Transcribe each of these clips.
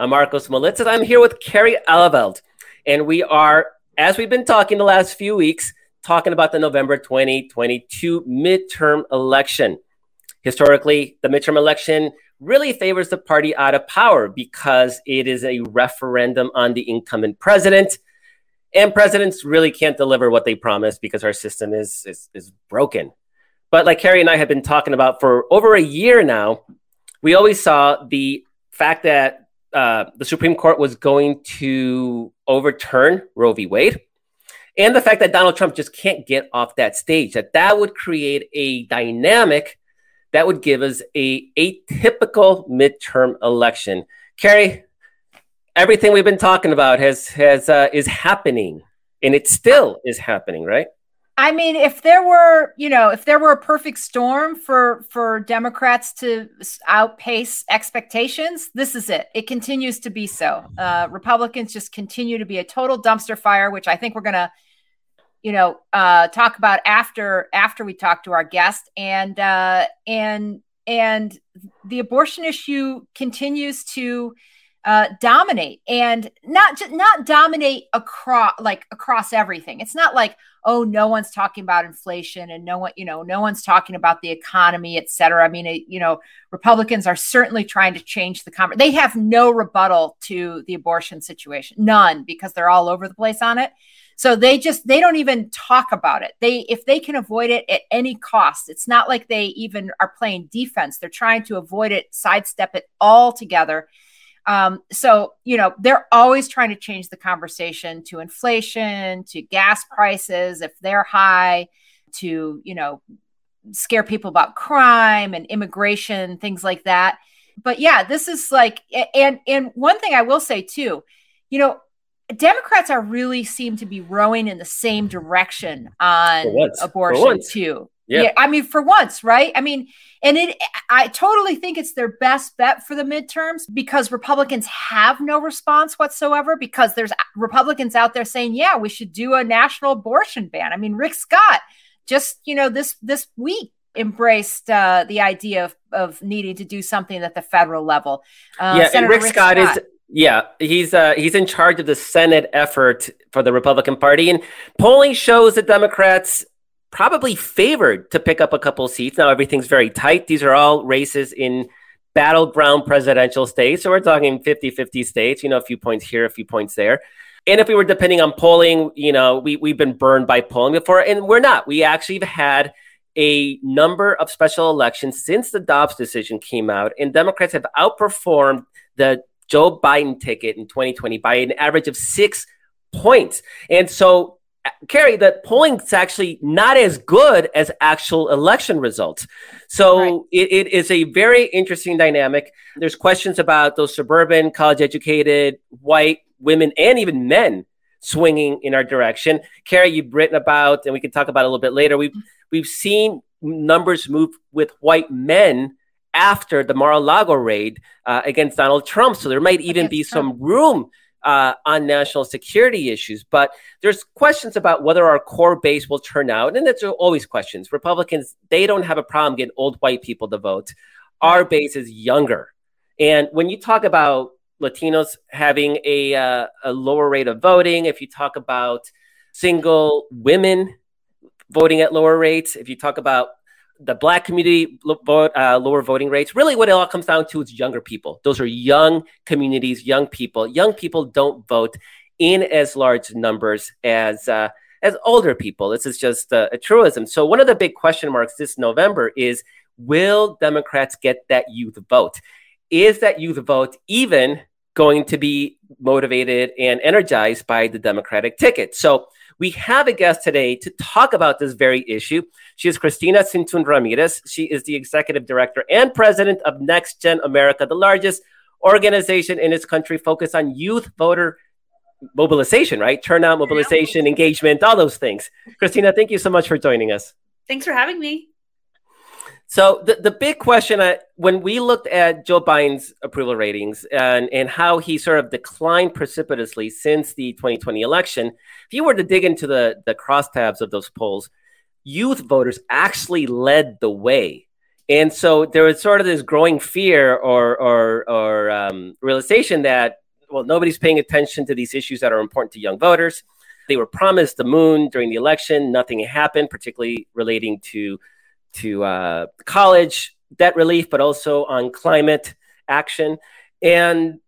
I'm Markos Moulitsas. I'm here with Kerry Eleveld. And we are, as we've been talking the last few weeks, talking about the November 2022 midterm election. Historically, the midterm election really favors the party out of power because it is a referendum on the incumbent president. And presidents really can't deliver what they promise because our system is, is, is broken. But like Kerry and I have been talking about for over a year now, we always saw the fact that uh, the Supreme Court was going to overturn Roe v. Wade and the fact that Donald Trump just can't get off that stage, that that would create a dynamic that would give us a atypical midterm election. Kerry, everything we've been talking about has has uh, is happening, and it still is happening, right? I mean, if there were, you know, if there were a perfect storm for for Democrats to outpace expectations, this is it. It continues to be so. Uh, Republicans just continue to be a total dumpster fire, which I think we're gonna you know uh, talk about after after we talk to our guest and uh, and and the abortion issue continues to uh, dominate and not just not dominate across like across everything. It's not like oh no one's talking about inflation and no one you know no one's talking about the economy, et cetera. I mean, it, you know, Republicans are certainly trying to change the conversation. They have no rebuttal to the abortion situation, none, because they're all over the place on it. So they just they don't even talk about it. They if they can avoid it at any cost, it's not like they even are playing defense. They're trying to avoid it, sidestep it altogether. Um, so you know they're always trying to change the conversation to inflation, to gas prices if they're high, to you know scare people about crime and immigration, things like that. But yeah, this is like and and one thing I will say too, you know, Democrats are really seem to be rowing in the same direction on abortion too. Yeah. yeah. I mean, for once, right? I mean, and it, I totally think it's their best bet for the midterms because Republicans have no response whatsoever because there's Republicans out there saying, yeah, we should do a national abortion ban. I mean, Rick Scott just, you know, this, this week embraced uh, the idea of, of needing to do something at the federal level. Uh, yeah, Senator Rick, Rick Scott, Scott is yeah, he's uh, he's in charge of the Senate effort for the Republican Party, and polling shows that Democrats probably favored to pick up a couple seats. Now everything's very tight. These are all races in battleground presidential states, so we're talking 50-50 states. You know, a few points here, a few points there. And if we were depending on polling, you know, we we've been burned by polling before, and we're not. We actually have had a number of special elections since the Dobbs decision came out, and Democrats have outperformed the Joe Biden ticket in 2020 by an average of six points. And so, Kerry, the polling's actually not as good as actual election results. So right. it, it is a very interesting dynamic. There's questions about those suburban, college educated, white women, and even men swinging in our direction. Kerry, you've written about, and we can talk about it a little bit later. We've we've seen numbers move with white men after the Mar-a-Lago raid uh, against Donald Trump. So there might even be some room uh, on national security issues. But there's questions about whether our core base will turn out. And that's always questions. Republicans, they don't have a problem getting old white people to vote. Our base is younger. And when you talk about Latinos having a, uh, a lower rate of voting, if you talk about single women voting at lower rates, if you talk about the black community uh, lower voting rates. Really, what it all comes down to is younger people. Those are young communities, young people. Young people don't vote in as large numbers as uh, as older people. This is just a truism. So one of the big question marks this November is: Will Democrats get that youth vote? Is that youth vote even going to be motivated and energized by the Democratic ticket? So we have a guest today to talk about this very issue. She is Cristina Tzintzún Ramirez. She is the executive director and president of Next Gen America, the largest organization in this country focused on youth voter mobilization, right? Turnout, mobilization, engagement, all those things. Cristina, thank you so much for joining us. Thanks for having me. So the, the big question uh, when we looked at Joe Biden's approval ratings and, and how he sort of declined precipitously since the 2020 election, if you were to dig into the, the crosstabs of those polls, youth voters actually led the way. And so there was sort of this growing fear or, or, or um, realization that, well, nobody's paying attention to these issues that are important to young voters. They were promised the moon during the election. Nothing happened, particularly relating to to uh, college debt relief, but also on climate action. And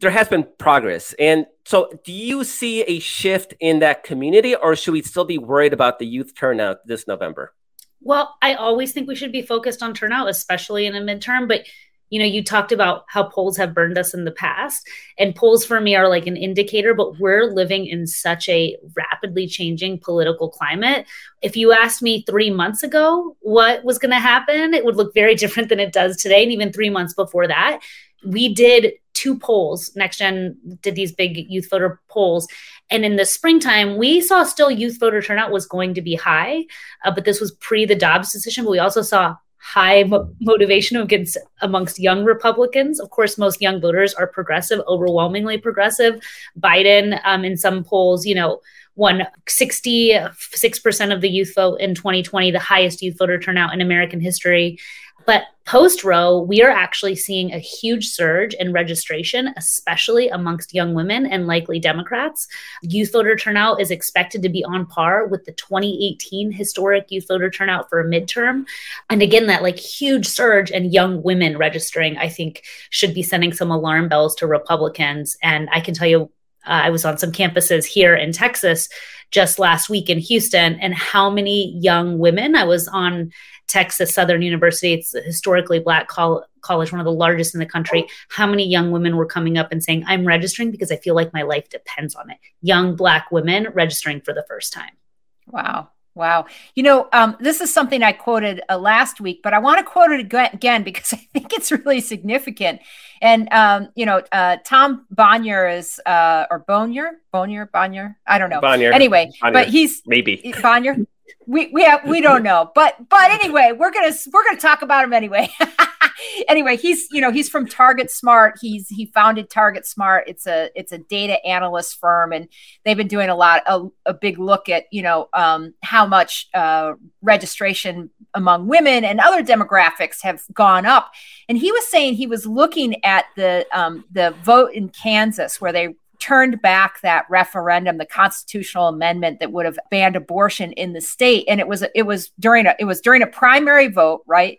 there has been progress. And so, do you see a shift in that community, or should we still be worried about the youth turnout this November? Well, I always think we should be focused on turnout, especially in a midterm. But you know, you talked about how polls have burned us in the past, and polls for me are like an indicator, but we're living in such a rapidly changing political climate. If you asked me three months ago what was going to happen, it would look very different than it does today. And even three months before that, we did two polls. Next Gen did these big youth voter polls. And in the springtime, we saw still youth voter turnout was going to be high, uh, but this was pre the Dobbs decision. But we also saw high mo- motivation against amongst young Republicans. Of course, most young voters are progressive, overwhelmingly progressive. Biden, um, in some polls, you know, won 66% of the youth vote in 2020, the highest youth voter turnout in American history. But post Roe, we are actually seeing a huge surge in registration, especially amongst young women and likely Democrats. Youth voter turnout is expected to be on par with the 2018 historic youth voter turnout for a midterm. And again, that like huge surge in young women registering, I think, should be sending some alarm bells to Republicans. And I can tell you, uh, I was on some campuses here in Texas just last week in Houston, and how many young women I was on Texas Southern University. It's a historically black col- college, one of the largest in the country. How many young women were coming up and saying, I'm registering because I feel like my life depends on it? Young black women registering for the first time. Wow. Wow. You know, um, this is something I quoted uh, last week, but I want to quote it again because I think it's really significant. And, um, you know, uh, Tom Bonnier is, uh, or Bonnier, Bonnier, Bonnier, I don't know. Bonnier. Anyway, Bonnier. but he's maybe Bonnier we we have we don't know but but anyway we're gonna we're gonna talk about him anyway. Anyway he's you know he's from target smart. He's he founded target smart. It's a it's a data analyst firm and they've been doing a lot a, a big look at you know um, how much uh, registration among women and other demographics have gone up. And he was saying he was looking at the um, the vote in kansas where they turned back that referendum, the constitutional amendment that would have banned abortion in the state. And it was it was during a it was during a primary vote, right?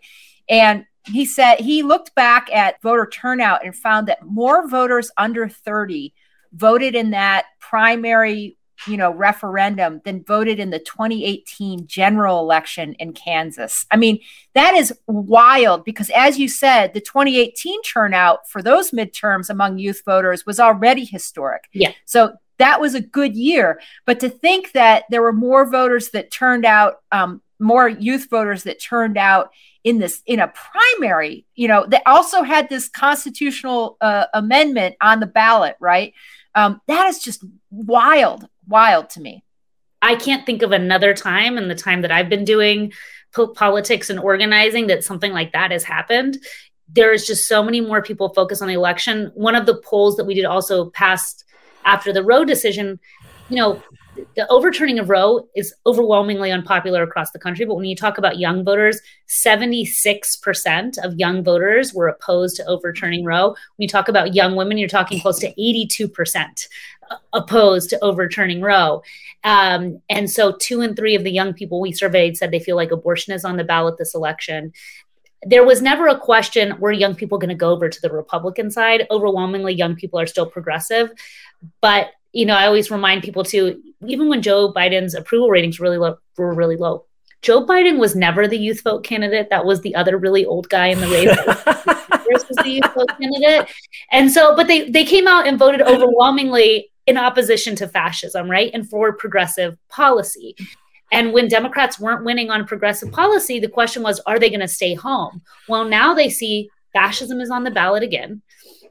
And he said he looked back at voter turnout and found that more voters under 30 voted in that primary you know, referendum than voted in the 2018 general election in Kansas. I mean, that is wild because, as you said, the 2018 turnout for those midterms among youth voters was already historic. Yeah. So that was a good year. But to think that there were more voters that turned out, um, more youth voters that turned out in this in a primary, you know, they also had this constitutional uh, amendment on the ballot, right? Um, that is just wild wild to me. I can't think of another time in the time that I've been doing po- politics and organizing that something like that has happened. There is just so many more people focused on the election. One of the polls that we did also passed after the Roe decision, you know, the overturning of Roe is overwhelmingly unpopular across the country. But when you talk about young voters, 76% of young voters were opposed to overturning Roe. When you talk about young women, you're talking close to 82% opposed to overturning Roe. Um, and so, two and three of the young people we surveyed said they feel like abortion is on the ballot this election. There was never a question were young people going to go over to the Republican side? Overwhelmingly, young people are still progressive. But you know, I always remind people too, even when Joe Biden's approval ratings really low, were really low, Joe Biden was never the youth vote candidate. That was the other really old guy in the race. was the youth vote candidate. And so, but they they came out and voted overwhelmingly in opposition to fascism, right? And for progressive policy. And when Democrats weren't winning on progressive policy, the question was, are they going to stay home? Well, now they see fascism is on the ballot again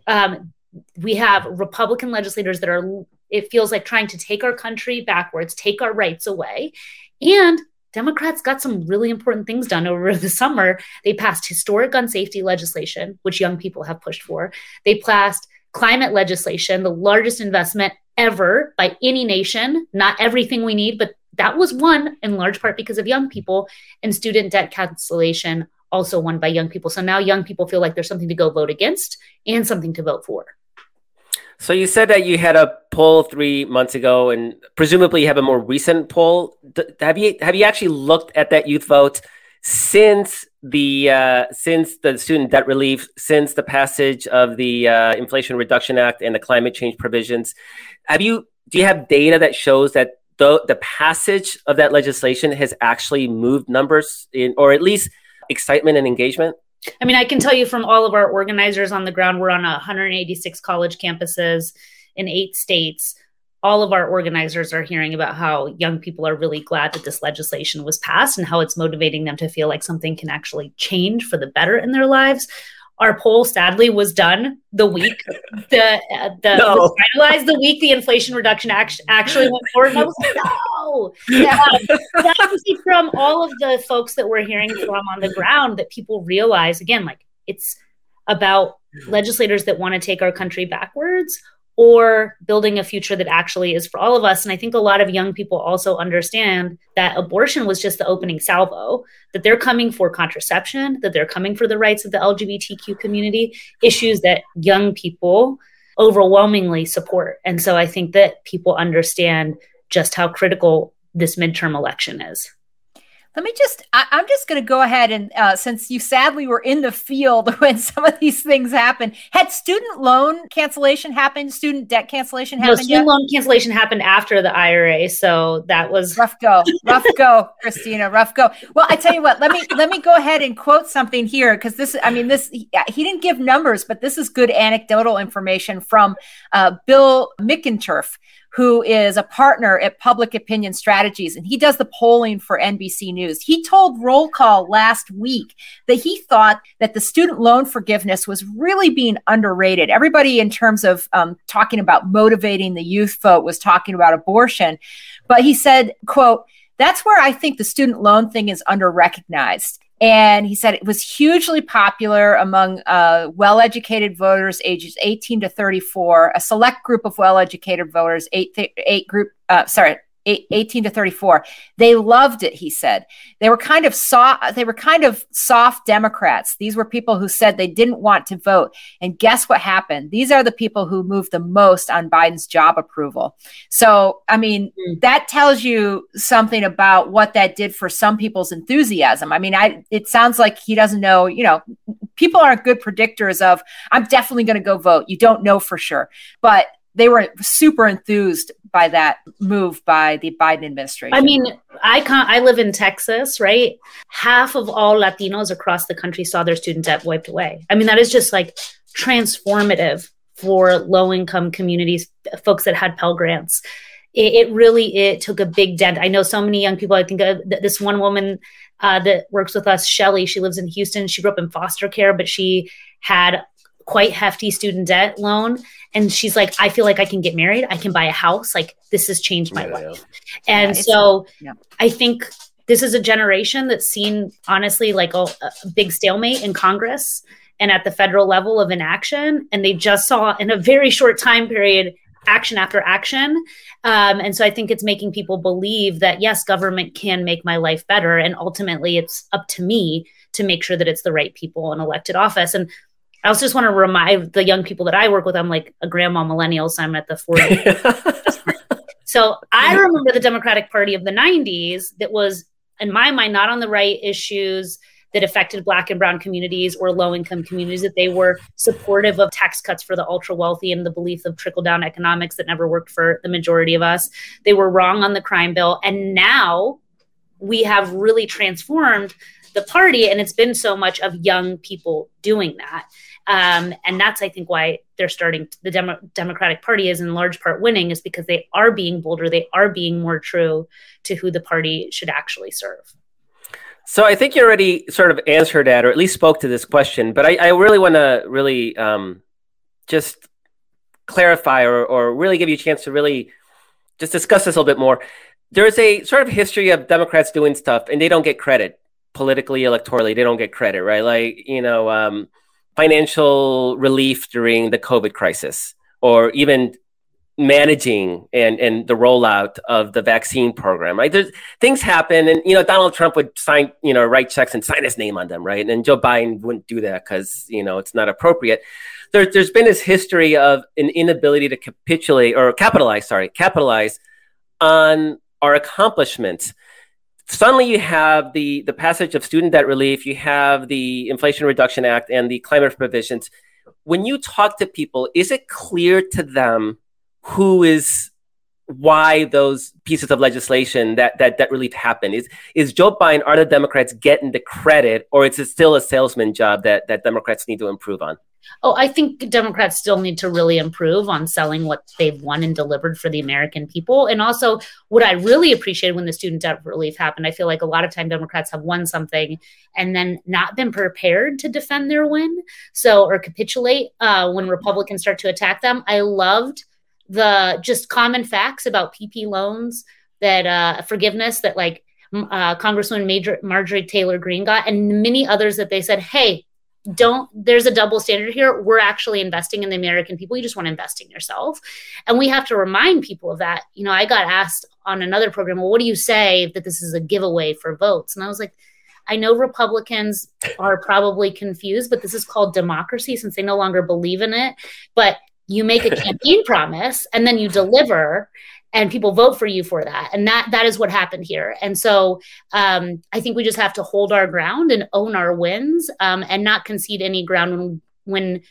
um, we have Republican legislators that are, it feels like trying to take our country backwards, take our rights away. And Democrats got some really important things done over the summer. They passed historic gun safety legislation, which young people have pushed for. They passed climate legislation, the largest investment ever by any nation. Not everything we need, but that was won in large part because of young people and student debt cancellation also won by young people. So now young people feel like there's something to go vote against and something to vote for. So you said that you had a poll three months ago, and presumably you have a more recent poll. Have you have you actually looked at that youth vote since the uh, since the student debt relief, since the passage of the uh, Inflation Reduction Act and the climate change provisions? Have you do you have data that shows that the the passage of that legislation has actually moved numbers in, or at least excitement and engagement? I mean, I can tell you from all of our organizers on the ground, we're on 186 college campuses in eight states. All of our organizers are hearing about how young people are really glad that this legislation was passed and how it's motivating them to feel like something can actually change for the better in their lives our poll sadly was done the week the uh, the no. finalized the week the Inflation Reduction Act actually went forward. And I was like, no. Yeah. That's from all of the folks that we're hearing from on the ground that people realize again, like it's about legislators that want to take our country backwards or building a future that actually is for all of us. And I think a lot of young people also understand that abortion was just the opening salvo, that they're coming for contraception, that they're coming for the rights of the LGBTQ community, issues that young people overwhelmingly support. And so I think that people understand just how critical this midterm election is. Let me just, I, am just going to go ahead and, uh, since you sadly were in the field when some of these things happened, had student loan cancellation happened? Student debt cancellation happened? No, student yet? loan cancellation happened after the IRA. So that was rough go, rough go, Cristina, rough go. Well, I tell you what, let me, let me go ahead and quote something here because this, I mean, this, he, he, didn't give numbers, but this is good anecdotal information from uh, Bill McInturff who is a partner at Public Opinion Strategies, and he does the polling for NBC News. He told Roll Call last week that he thought that the student loan forgiveness was really being underrated. Everybody, in terms of um, talking about motivating the youth vote, was talking about abortion, but he said, "quote." That's where I think the student loan thing is under recognized. And he said it was hugely popular among uh, well educated voters ages 18 to 34, a select group of well educated voters, eight, th- eight group, uh, sorry, 18 to 34 they loved it he said. They were kind of soft they were kind of soft democrats. These were people who said they didn't want to vote. And guess what happened? These are the people who moved the most on biden's job approval. So i mean mm. that tells you something about what that did for some people's enthusiasm. I mean i it sounds like he doesn't know you know people aren't good predictors of i'm definitely going to go vote. You don't know for sure. But they were super enthused by that move by the Biden administration. I mean, I can't, I live in Texas, right? Half of all Latinos across the country saw their student debt wiped away. I mean, that is just like transformative for low income communities, folks that had Pell Grants. It, it, really it took a big dent. I know so many young people. I think of this one woman uh, that works with us, Shelly. She lives in Houston. She grew up in foster care, but she had quite hefty student debt loan. And she's like i feel like i can get married. I can buy a house. Like this has changed my yeah, life. Yeah. and yeah, so i think this is a generation that's seen honestly like a, a, big stalemate in congress and at the federal level of inaction. And they just saw in a very short time period action after action. Um, and so i think it's making people believe that yes government can make my life better. And ultimately it's up to me to make sure that it's the right people in elected office. And I also just want to remind the young people that I work with, I'm like a grandma millennial, so I'm at the 40. so I remember the Democratic Party of the 90s that was, in my mind, not on the right issues that affected Black and Brown communities or low income communities, that they were supportive of tax cuts for the ultra wealthy and the belief of trickle down economics that never worked for the majority of us. They were wrong on the crime bill. And now we have really transformed the party, and it's been so much of young people doing that. Um, and that's, I think, why they're starting, to, the Demo- Democratic Party is in large part winning, is because they are being bolder, they are being more true to who the party should actually serve. So I think you already sort of answered that, or at least spoke to this question. But I, I really want to really um, just clarify or, or really give you a chance to really just discuss this a little bit more. There's a sort of history of Democrats doing stuff and they don't get credit politically, electorally. They don't get credit, right? Like, you know, um, financial relief during the COVID crisis or even managing and and the rollout of the vaccine program right? There's things happen and you know donald trump would sign you know write checks and sign his name on them right? And joe biden wouldn't do that because you know it's not appropriate. There, there's been this history of an inability to capitulate or capitalize sorry capitalize on our accomplishments suddenly you have the the passage of student debt relief you have the inflation reduction act and the climate provisions when you talk to people is it clear to them who is why those pieces of legislation that that that relief happen is is Joe Biden are the Democrats getting the credit or is it still a salesman job that that Democrats need to improve on? Oh, I think Democrats still need to really improve on selling what they've won and delivered for the American people. And also, what I really appreciated when the student debt relief happened, I feel like a lot of time Democrats have won something and then not been prepared to defend their win, so or capitulate uh, when Republicans start to attack them. I loved the just common facts about PP loans that uh, forgiveness that like uh, Congresswoman Major- Marjorie Taylor Greene got, and many others that they said, hey, don't there's a double standard here. We're actually investing in the american people. You just want to invest in yourself. And we have to remind people of that. You know i got asked on another program well what do you say that this is a giveaway for votes? And i was like i know republicans are probably confused but this is called democracy since they no longer believe in it. But you make a campaign promise and then you deliver and people vote for you for that. And that that is what happened here. And so um, i think we just have to hold our ground and own our wins um, and not concede any ground when when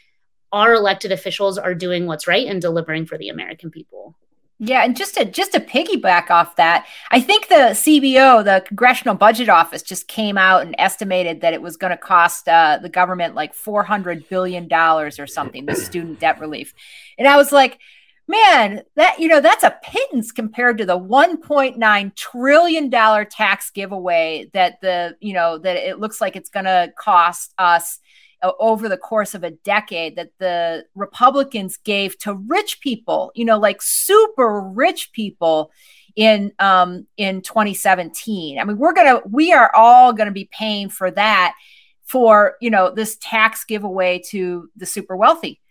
our elected officials are doing what's right and delivering for the american people. Yeah, and just to just to piggyback off that, I think the CBO, the Congressional Budget Office, just came out and estimated that it was going to cost uh, the government like four hundred billion dollars or something, the student debt relief. And I was like, man, that you know that's a pittance compared to the 1.9 trillion dollar tax giveaway that the you know that it looks like it's going to cost us over the course of a decade that the Republicans gave to rich people, you know, like super rich people in um in 2017. I mean, we're going to we are all going to be paying for that for, you know, this tax giveaway to the super wealthy.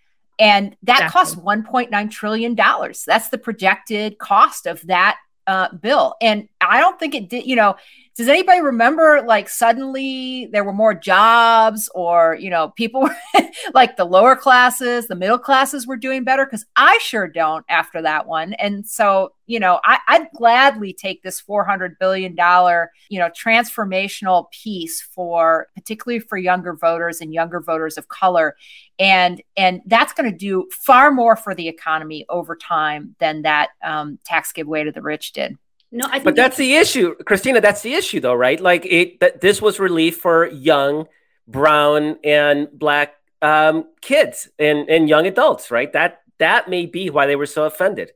And that exactly. costs 1.9 trillion dollars. That's the projected cost of that uh, bill. And I don't think it did, you know, does anybody remember like suddenly there were more jobs or you know people like the lower classes the middle classes were doing better? Because i sure don't after that one. And so you know I, would gladly take this 400 billion dollar you know transformational piece for particularly for younger voters and younger voters of color. And and that's going to do far more for the economy over time than that um, tax giveaway to the rich did no, I but that's the issue, Cristina. That's the issue, though, right? Like it that this was relief for young, brown, and black um, kids and and young adults, right? That that may be why they were so offended.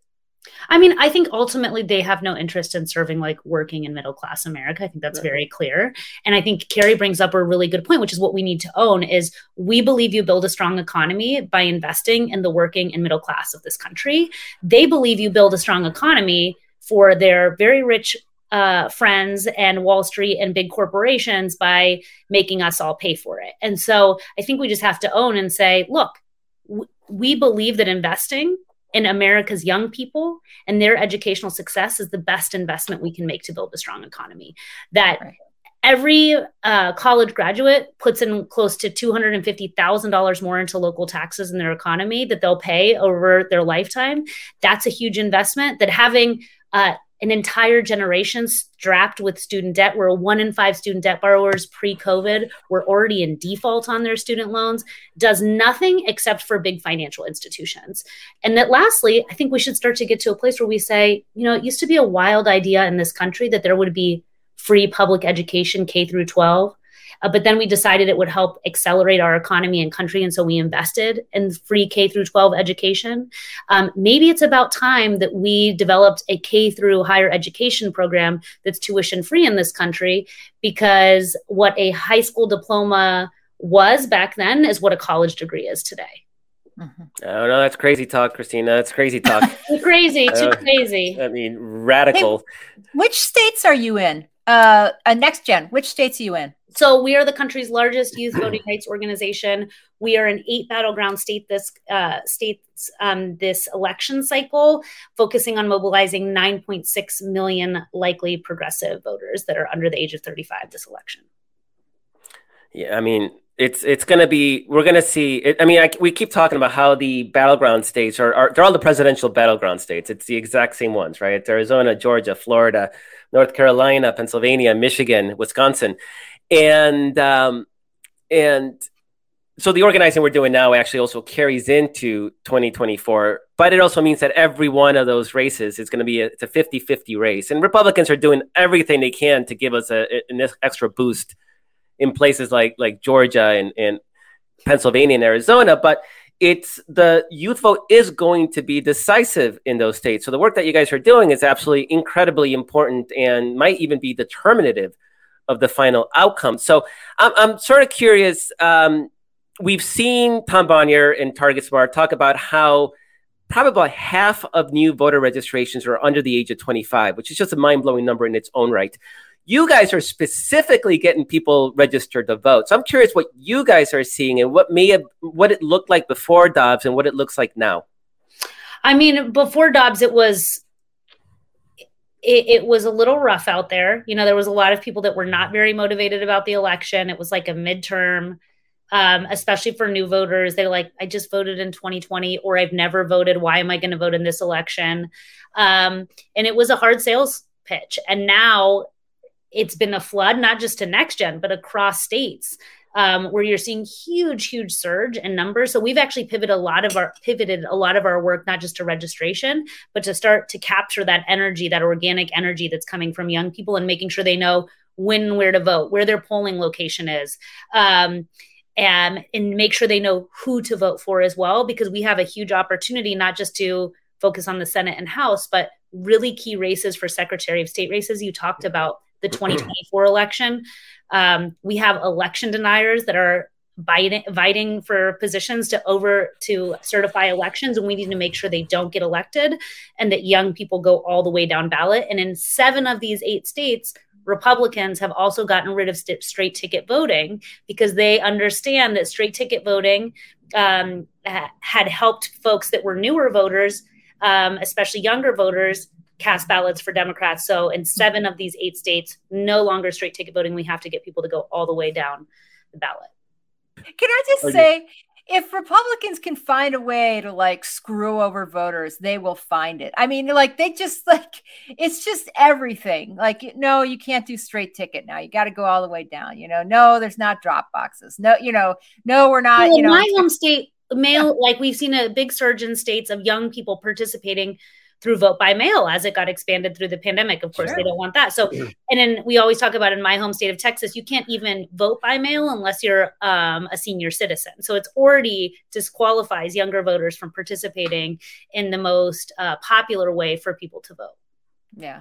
I mean, I think ultimately they have no interest in serving like working and middle class America. I think that's right. very clear. And I think Kerry brings up a really good point, which is what we need to own is we believe you build a strong economy by investing in the working and middle class of this country. They believe you build a strong economy for their very rich uh, friends and Wall Street and big corporations by making us all pay for it. And so I think we just have to own and say, look, w- we believe that investing in America's young people and their educational success is the best investment we can make to build a strong economy. That right. every uh, college graduate puts in close to $250,000 more into local taxes in their economy that they'll pay over their lifetime. That's a huge investment that having uh, an entire generation strapped with student debt where one in five student debt borrowers pre-covid were already in default on their student loans does nothing except for big financial institutions. And that lastly i think we should start to get to a place where we say you know it used to be a wild idea in this country that there would be free public education k through 12 uh, but then we decided it would help accelerate our economy and country, and so we invested in free K through 12 education. Um, maybe it's about time that we developed a K through higher education program that's tuition free in this country, because what a high school diploma was back then is what a college degree is today. Mm-hmm. Oh no, that's crazy talk, Cristina. That's crazy talk. too crazy, too uh, crazy. I mean, radical. Hey, which states are you in? Uh, uh, next gen. Which states are you in? So we are the country's largest youth voting rights organization. We are in eight battleground state this uh, states um, this election cycle, focusing on mobilizing 9.6 million likely progressive voters that are under the age of 35 this election. Yeah, I mean, it's it's going to be we're going to see it, i mean I, we keep talking about how the battleground states are, are they're all the presidential battleground states. It's the exact same ones right? It's arizona georgia florida north carolina pennsylvania michigan wisconsin. And um, and so the organizing we're doing now actually also carries into 2024 but it also means that every one of those races is going to be a, it's a 50-50 race. And republicans are doing everything they can to give us a, an extra boost in places like like georgia and, and pennsylvania and arizona but it's the youth vote is going to be decisive in those states so the work that you guys are doing is absolutely incredibly important and might even be determinative of the final outcome. So I'm, I'm sort of curious. Um, we've seen Tom Bonier and Target Smart talk about how probably about half of new voter registrations are under the age of 25, which is just a mind blowing number in its own right. You guys are specifically getting people registered to vote. So I'm curious what you guys are seeing and what may have what it looked like before Dobbs and what it looks like now. I mean, before Dobbs, it was it, it, was a little rough out there. You know, there was a lot of people that were not very motivated about the election. It was like a midterm, um, especially for new voters. They're like, I just voted in 2020 or I've never voted. Why am I going to vote in this election? Um, and it was a hard sales pitch. And now it's been a flood, not just to next gen, but across states um, where you're seeing huge, huge surge in numbers. So we've actually pivoted a lot of our pivoted a lot of our work not just to registration, but to start to capture that energy, that organic energy that's coming from young people, and making sure they know when and where to vote, where their polling location is. Um, and and make sure they know who to vote for as well because we have a huge opportunity not just to focus on the senate and house but really key races for secretary of state races you talked about the 2024 election um, we have election deniers that are biting, fighting for positions to over to certify elections, and we need to make sure they don't get elected, and that young people go all the way down ballot. And in seven of these eight states, Republicans have also gotten rid of st- straight ticket voting because they understand that straight ticket voting um, ha- had helped folks that were newer voters, um, especially younger voters, cast ballots for Democrats. So in seven of these eight states, no longer straight ticket voting. We have to get people to go all the way down the ballot. Can I just say, if Republicans can find a way to like screw over voters, they will find it. I mean, like they just like it's just everything. Like, no, you can't do straight ticket now. You got to go all the way down. You know, no, there's not drop boxes. No, you know, no, we're not. Well, you know, my home state mail, like we've seen a big surge in states of young people participating through vote by mail as it got expanded through the pandemic. Of course, sure. they don't want that. So, and then we always talk about in my home state of Texas, you can't even vote by mail unless you're um, a senior citizen. So it's already disqualifies younger voters from participating in the most uh, popular way for people to vote. Yeah.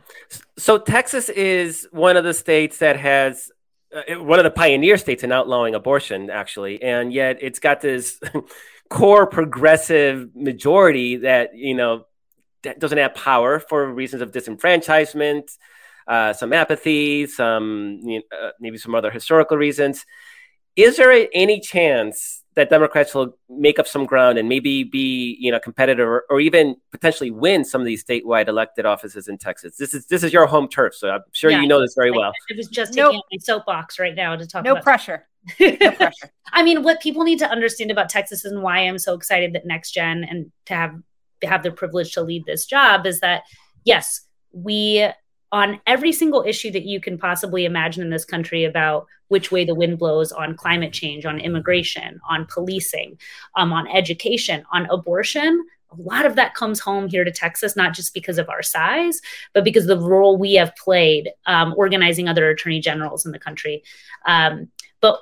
So Texas is one of the states that has uh, one of the pioneer states in outlawing abortion, actually, and yet it's got this core progressive majority that you know doesn't have power for reasons of disenfranchisement, uh, some apathy, some you know, uh, maybe some other historical reasons. Is there any chance that Democrats will make up some ground and maybe be you know competitive or, or, even potentially win some of these statewide elected offices in Texas? This is this is your home turf, so I'm sure yeah, you know this very well. I was just taking nope. my soapbox right now to talk. No about pressure. No pressure. I mean, what people need to understand about Texas and why I'm so excited that Next Gen and to have have the privilege to lead this job is that yes, we on every single issue that you can possibly imagine in this country about which way the wind blows on climate change, on immigration, on policing, um, on education, on abortion. A lot of that comes home here to Texas, not just because of our size, but because the role we have played um, organizing other attorney generals in the country. Um, but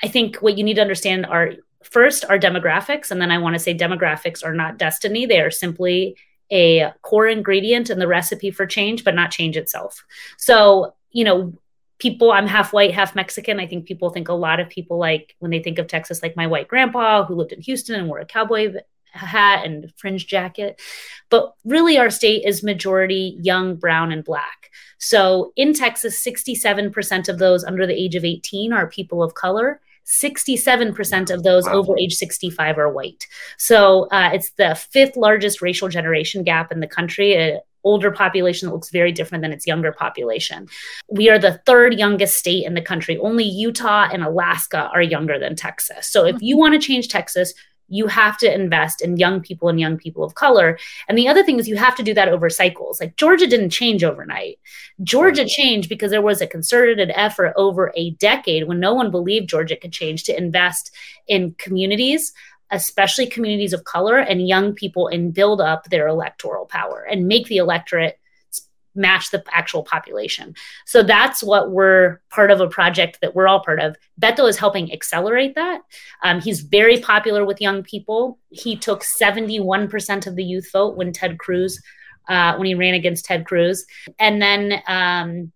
I think what you need to understand are first are demographics. And then I want to say demographics are not destiny, they are simply a core ingredient in the recipe for change, but not change itself. So, you know, people, I'm half white, half Mexican. I think people think a lot of people like when they think of Texas, like my white grandpa who lived in Houston and wore a cowboy hat and fringe jacket. But really, our state is majority young, brown, and black. So in Texas, 67% of those under the age of 18 are people of color. 67% of those wow. over age 65 are white. So uh, it's the fifth largest racial generation gap in the country. An older population that looks very different than its younger population. We are the third youngest state in the country. Only Utah and Alaska are younger than Texas. So if you want to change Texas, you have to invest in young people and young people of color. And the other thing is you have to do that over cycles. Like Georgia didn't change overnight. Georgia changed because there was a concerted effort over a decade when no one believed Georgia could change to invest in communities especially communities of color and young people and build up their electoral power and make the electorate match the actual population. So that's what we're part of a project that we're all part of. Beto is helping accelerate that. Um, he's very popular with young people. He took 71% of the youth vote when Ted Cruz, uh, when he ran against Ted Cruz. And then um,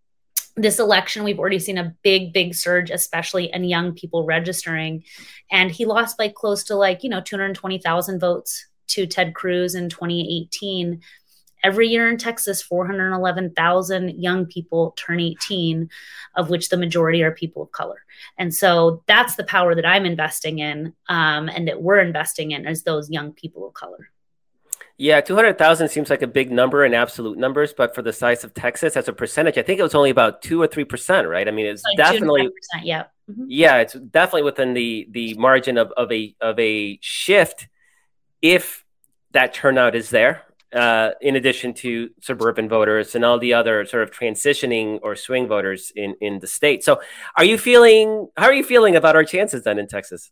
this election, we've already seen a big, big surge, especially in young people registering. And he lost by close to like, you know, 220,000 votes to Ted Cruz in 2018 Every year in Texas, 411,000 young people turn 18, of which the majority are people of color. And so that's the power that I'm investing in um, and that we're investing in as those young people of color. Yeah, 200,000 seems like a big number in absolute numbers, but for the size of Texas as a percentage, I think it was only about 2 or 3%, right? I mean, it's like definitely yeah. Mm-hmm. Yeah, it's definitely within the the margin of of a of a shift if that turnout is there uh, in addition to suburban voters and all the other sort of transitioning or swing voters in, in the state. So, are you feeling? How are you feeling about our chances then in Texas?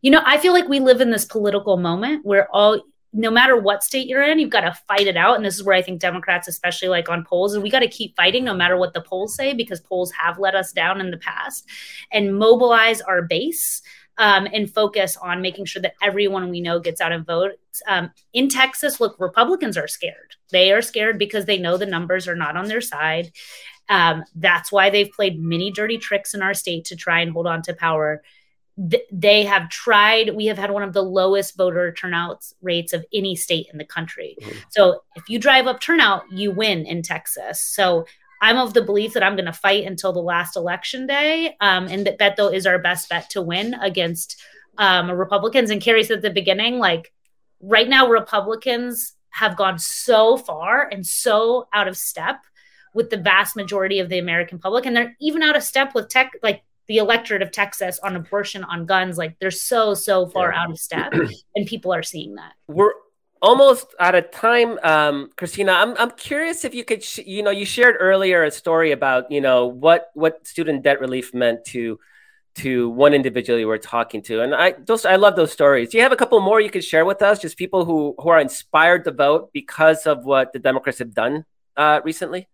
You know, I feel like we live in this political moment where all, no matter what state you're in, you've got to fight it out. And this is where I think Democrats, especially like on polls, and we got to keep fighting no matter what the polls say because polls have let us down in the past and mobilize our base um, and focus on making sure that everyone we know gets out and votes. Um, in Texas, look, Republicans are scared. They are scared because they know the numbers are not on their side. Um, that's why they've played many dirty tricks in our state to try and hold on to power. Th- they have tried. We have had one of the lowest voter turnout rates of any state in the country. Mm-hmm. So if you drive up turnout, you win in Texas. So I'm of the belief that I'm going to fight until the last election day, um, and that Beto is our best bet to win against um, Republicans. And Kerry said at the beginning, like right now, Republicans have gone so far and so out of step with the vast majority of the American public, and they're even out of step with tech, like the electorate of Texas on abortion, on guns. Like they're so so far yeah. out of step, and people are seeing that. We're almost out of time um, cristina i'm, I'm curious if you could sh- you know you shared earlier a story about you know what what student debt relief meant to to one individual you were talking to. And i those i love those stories. Do you have a couple more you could share with us? Just people who who are inspired to vote because of what the democrats have done uh, recently?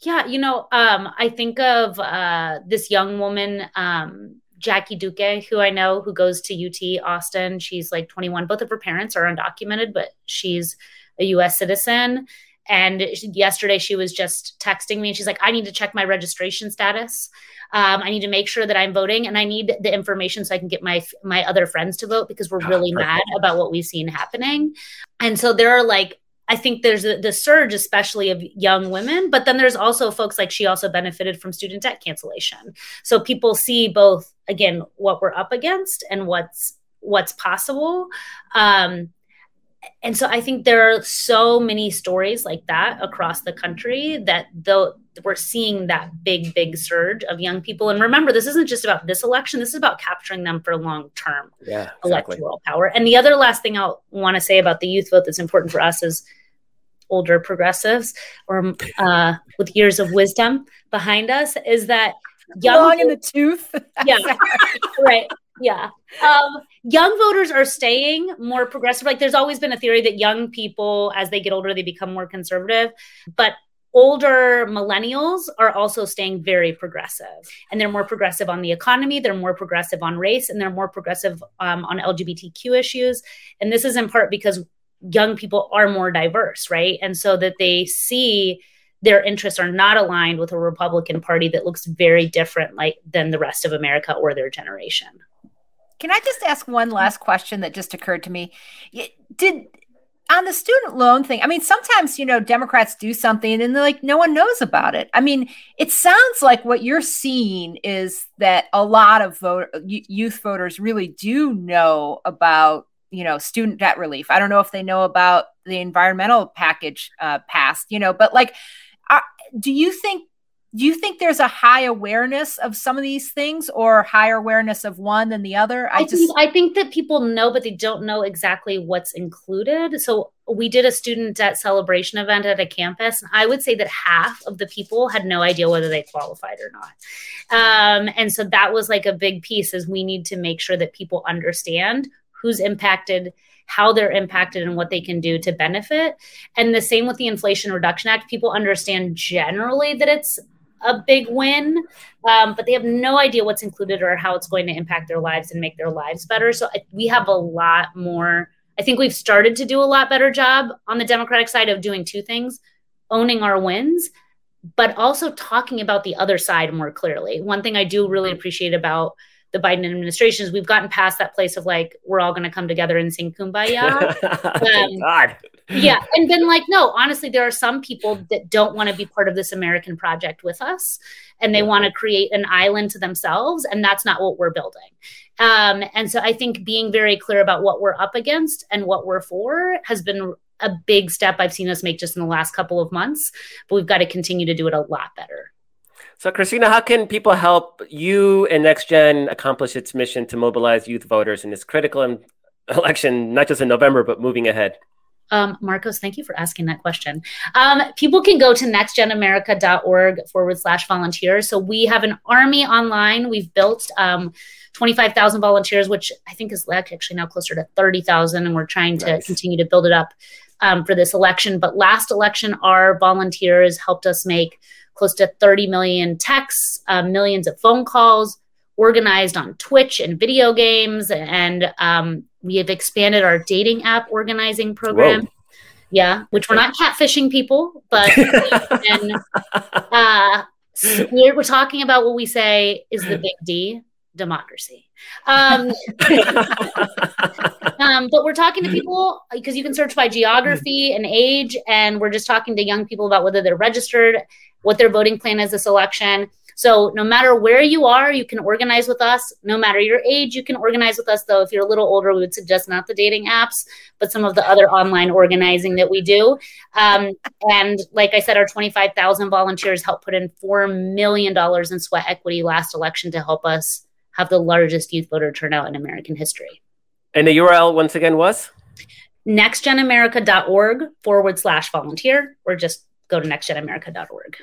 Yeah you know um, i think of uh, this young woman um, Jackie Duque, who I know who goes to UT Austin. She's like 21. Both of her parents are undocumented, but she's a US citizen. And yesterday she was just texting me. and She's like, I need to check my registration status. Um, I need to make sure that I'm voting, and I need the information so I can get my my other friends to vote because we're really mad about what we've seen happening. And so there are like I think there's a, the surge, especially of young women, but then there's also folks like she also benefited from student debt cancellation. So people see both again what we're up against and what's what's possible. Um, and so I think there are so many stories like that across the country that though we're seeing that big, big surge of young people. And remember, this isn't just about this election. This is about capturing them for long term yeah, exactly. electoral power. And the other last thing I'll want to say about the youth vote that's important for us is older progressives or uh, with years of wisdom behind us is that young long in the tooth. yeah, right. Yeah. Um, young voters are staying more progressive. Like there's always been a theory that young people, as they get older, they become more conservative. But older millennials are also staying very progressive and they're more progressive on the economy they're more progressive on race and they're more progressive um, on lgbtq issues and this is in part because young people are more diverse, right? And so that they see their interests are not aligned with a Republican Party that looks very different like than the rest of America or their generation. Can I just ask one last question that just occurred to me? Did on the student loan thing, I mean, sometimes, you know, Democrats do something and they're like no one knows about it. I mean, it sounds like what you're seeing is that a lot of vote, youth voters really do know about, you know, student debt relief. I don't know if they know about the environmental package uh, passed, you know, but like, uh, do you think do you think there's a high awareness of some of these things or higher awareness of one than the other? I, I just think, i think that people know but they don't know exactly what's included. So we did a student debt celebration event at a campus and i would say that half of the people had no idea whether they qualified or not. Um, and so that was like a big piece is we need to make sure that people understand who's impacted how they're impacted and what they can do to benefit. And the same with the Inflation Reduction Act. People understand generally that it's a big win, um, but they have no idea what's included or how it's going to impact their lives and make their lives better. So we have a lot more. I think we've started to do a lot better job on the Democratic side of doing two things owning our wins, but also talking about the other side more clearly. One thing I do really appreciate about the Biden administration is we've gotten past that place of like we're all going to come together and sing kumbaya. um, God. yeah, and then like no, honestly, there are some people that don't want to be part of this American project with us, and they yeah. want to create an island to themselves, and that's not what we're building. Um, and so I think being very clear about what we're up against and what we're for has been a big step I've seen us make just in the last couple of months, but we've got to continue to do it a lot better. So, Cristina, how can people help you and NextGen accomplish its mission to mobilize youth voters in this critical election, not just in November, but moving ahead? Um, Markos, thank you for asking that question. Um, people can go to nextgenamerica.org forward slash volunteers. So we have an army online. We've built um, 25,000 volunteers, which I think is actually now closer to 30,000. And we're trying to nice. continue to build it up um, for this election. But last election, our volunteers helped us make close to 30 million texts, uh, millions of phone calls, organized on Twitch and video games. And um, we have expanded our dating app organizing program. Whoa. Yeah, which we're not catfishing people, but and, uh, we're, we're talking about what we say is the big D democracy. Um, um, but we're talking to people because you can search by geography and age, and we're just talking to young people about whether they're registered what their voting plan is this election. So no matter where you are, you can organize with us. No matter your age, you can organize with us. Though if you're a little older, we would suggest not the dating apps, but some of the other online organizing that we do. Um, and like I said, our 25,000 volunteers helped put in four million dollars in sweat equity last election to help us have the largest youth voter turnout in American history. And the URL once again was nextgenamerica.org forward slash volunteer, or just go to nextgenamerica.org.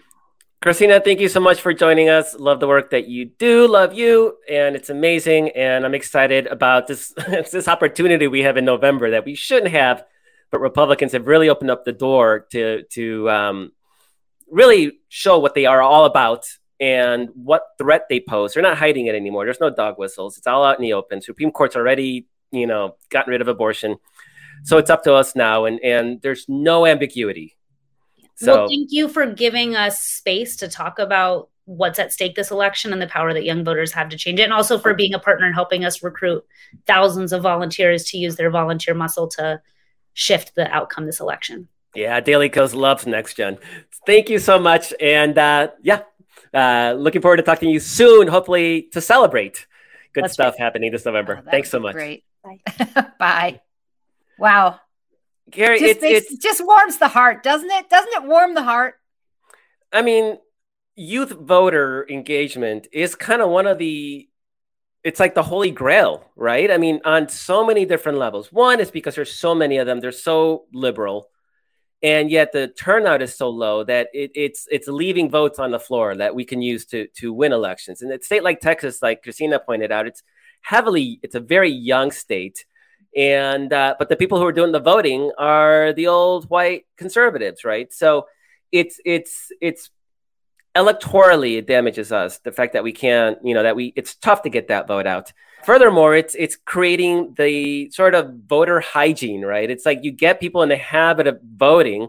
Cristina, thank you so much for joining us. Love the work that you do. Love you, and it's amazing. And I'm excited about this this opportunity we have in November that we shouldn't have, but Republicans have really opened up the door to to um, really show what they are all about and what threat they pose. They're not hiding it anymore. There's no dog whistles. It's all out in the open. Supreme Court's already, you know, gotten rid of abortion. So it's up to us now, and and there's no ambiguity so, well, thank you for giving us space to talk about what's at stake this election and the power that young voters have to change it, and also for being a partner and helping us recruit thousands of volunteers to use their volunteer muscle to shift the outcome this election. Yeah, Daily Kos loves Next Gen. Thank you so much, and uh, yeah, uh, looking forward to talking to you soon. Hopefully, to celebrate good That's stuff right. happening this November. Oh, Thanks so much. Great. Bye. Bye. Wow. Kerry, just, it's, it's just warms the heart, doesn't it? Doesn't it warm the heart? I mean, youth voter engagement is kind of one of the it's like the holy grail, right? I mean, on so many different levels. One is because there's so many of them, they're so liberal, and yet the turnout is so low that it, it's it's leaving votes on the floor that we can use to to win elections. And a state like Texas, like Cristina pointed out, it's heavily it's a very young state and uh, but the people who are doing the voting are the old white conservatives, right? So it's it's it's electorally it damages us the fact that we can't you know that we it's tough to get that vote out furthermore it's it's creating the sort of voter hygiene right it's like you get people in the habit of voting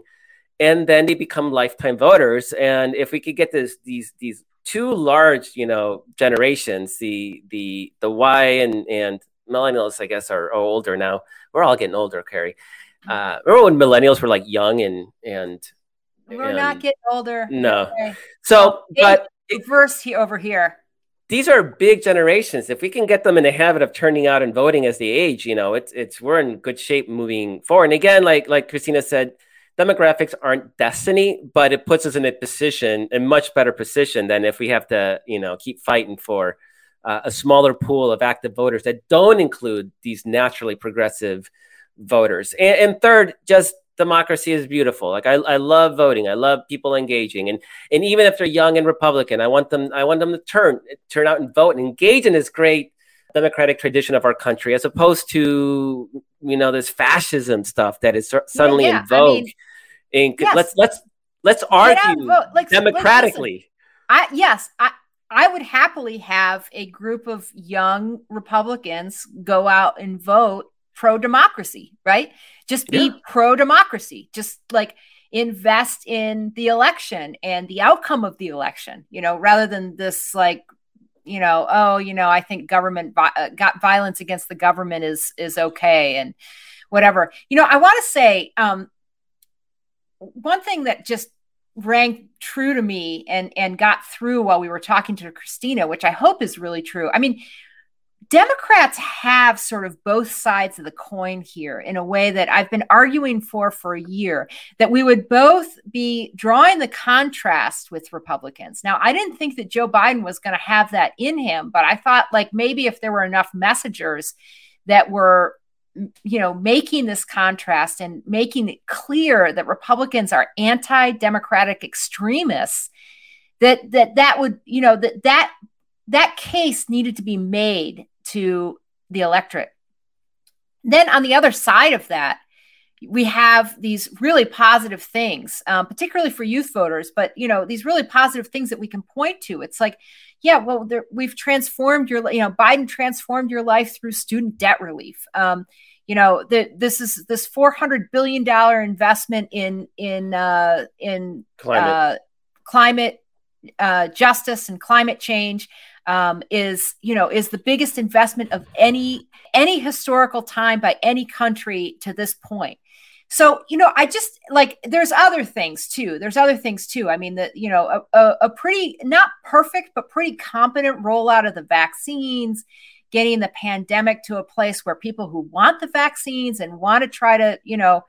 and then they become lifetime voters and if we could get this these these two large you know generations the the the y and and millennials, I guess, are older now. We're all getting older, Kerry. Uh, remember when millennials were like young and and we're and, not getting older. No. Okay. So, but reverse here over here. These are big generations. If we can get them in the habit of turning out and voting as they age, you know, it's it's we're in good shape moving forward. And again, like like Cristina said, demographics aren't destiny, but it puts us in a position, a much better position than if we have to, you know, keep fighting for uh, a smaller pool of active voters that don't include these naturally progressive voters. And, and third, just democracy is beautiful. Like I, I love voting. I love people engaging. And and even if they're young and Republican, I want them I want them to turn turn out and vote and engage in this great democratic tradition of our country, as opposed to you know this fascism stuff that is suddenly yeah, yeah. in vogue. I mean, in, yes. Let's let's let's argue like, democratically. I yes, I I would happily have a group of young Republicans go out and vote pro democracy, right? Just be yeah. pro democracy. Just like invest in the election and the outcome of the election, you know, rather than this like you know, oh, you know, I think government uh, got violence against the government is is okay and whatever. You know, I want to say um, one thing that just rang true to me and and got through while we were talking to Cristina, which I hope is really true. I mean, Democrats have sort of both sides of the coin here in a way that I've been arguing for for a year that we would both be drawing the contrast with Republicans. Now, I didn't think that Joe Biden was going to have that in him, but I thought like maybe if there were enough messengers that were you know making this contrast and making it clear that Republicans are anti-democratic extremists that that that would you know that that that case needed to be made to the electorate. Then on the other side of that, we have these really positive things, um, particularly for youth voters. But you know, these really positive things that we can point to. It's like, yeah, well, there, we've transformed your, you know, Biden transformed your life through student debt relief. Um, you know, the, this is this four hundred billion dollar investment in in uh, in climate, uh, climate uh, justice and climate change um, is you know is the biggest investment of any any historical time by any country to this point. So you know i just like there's other things too. There's other things too. I mean that you know a, a, a, pretty not perfect but pretty competent rollout of the vaccines getting the pandemic to a place where people who want the vaccines and want to try to you know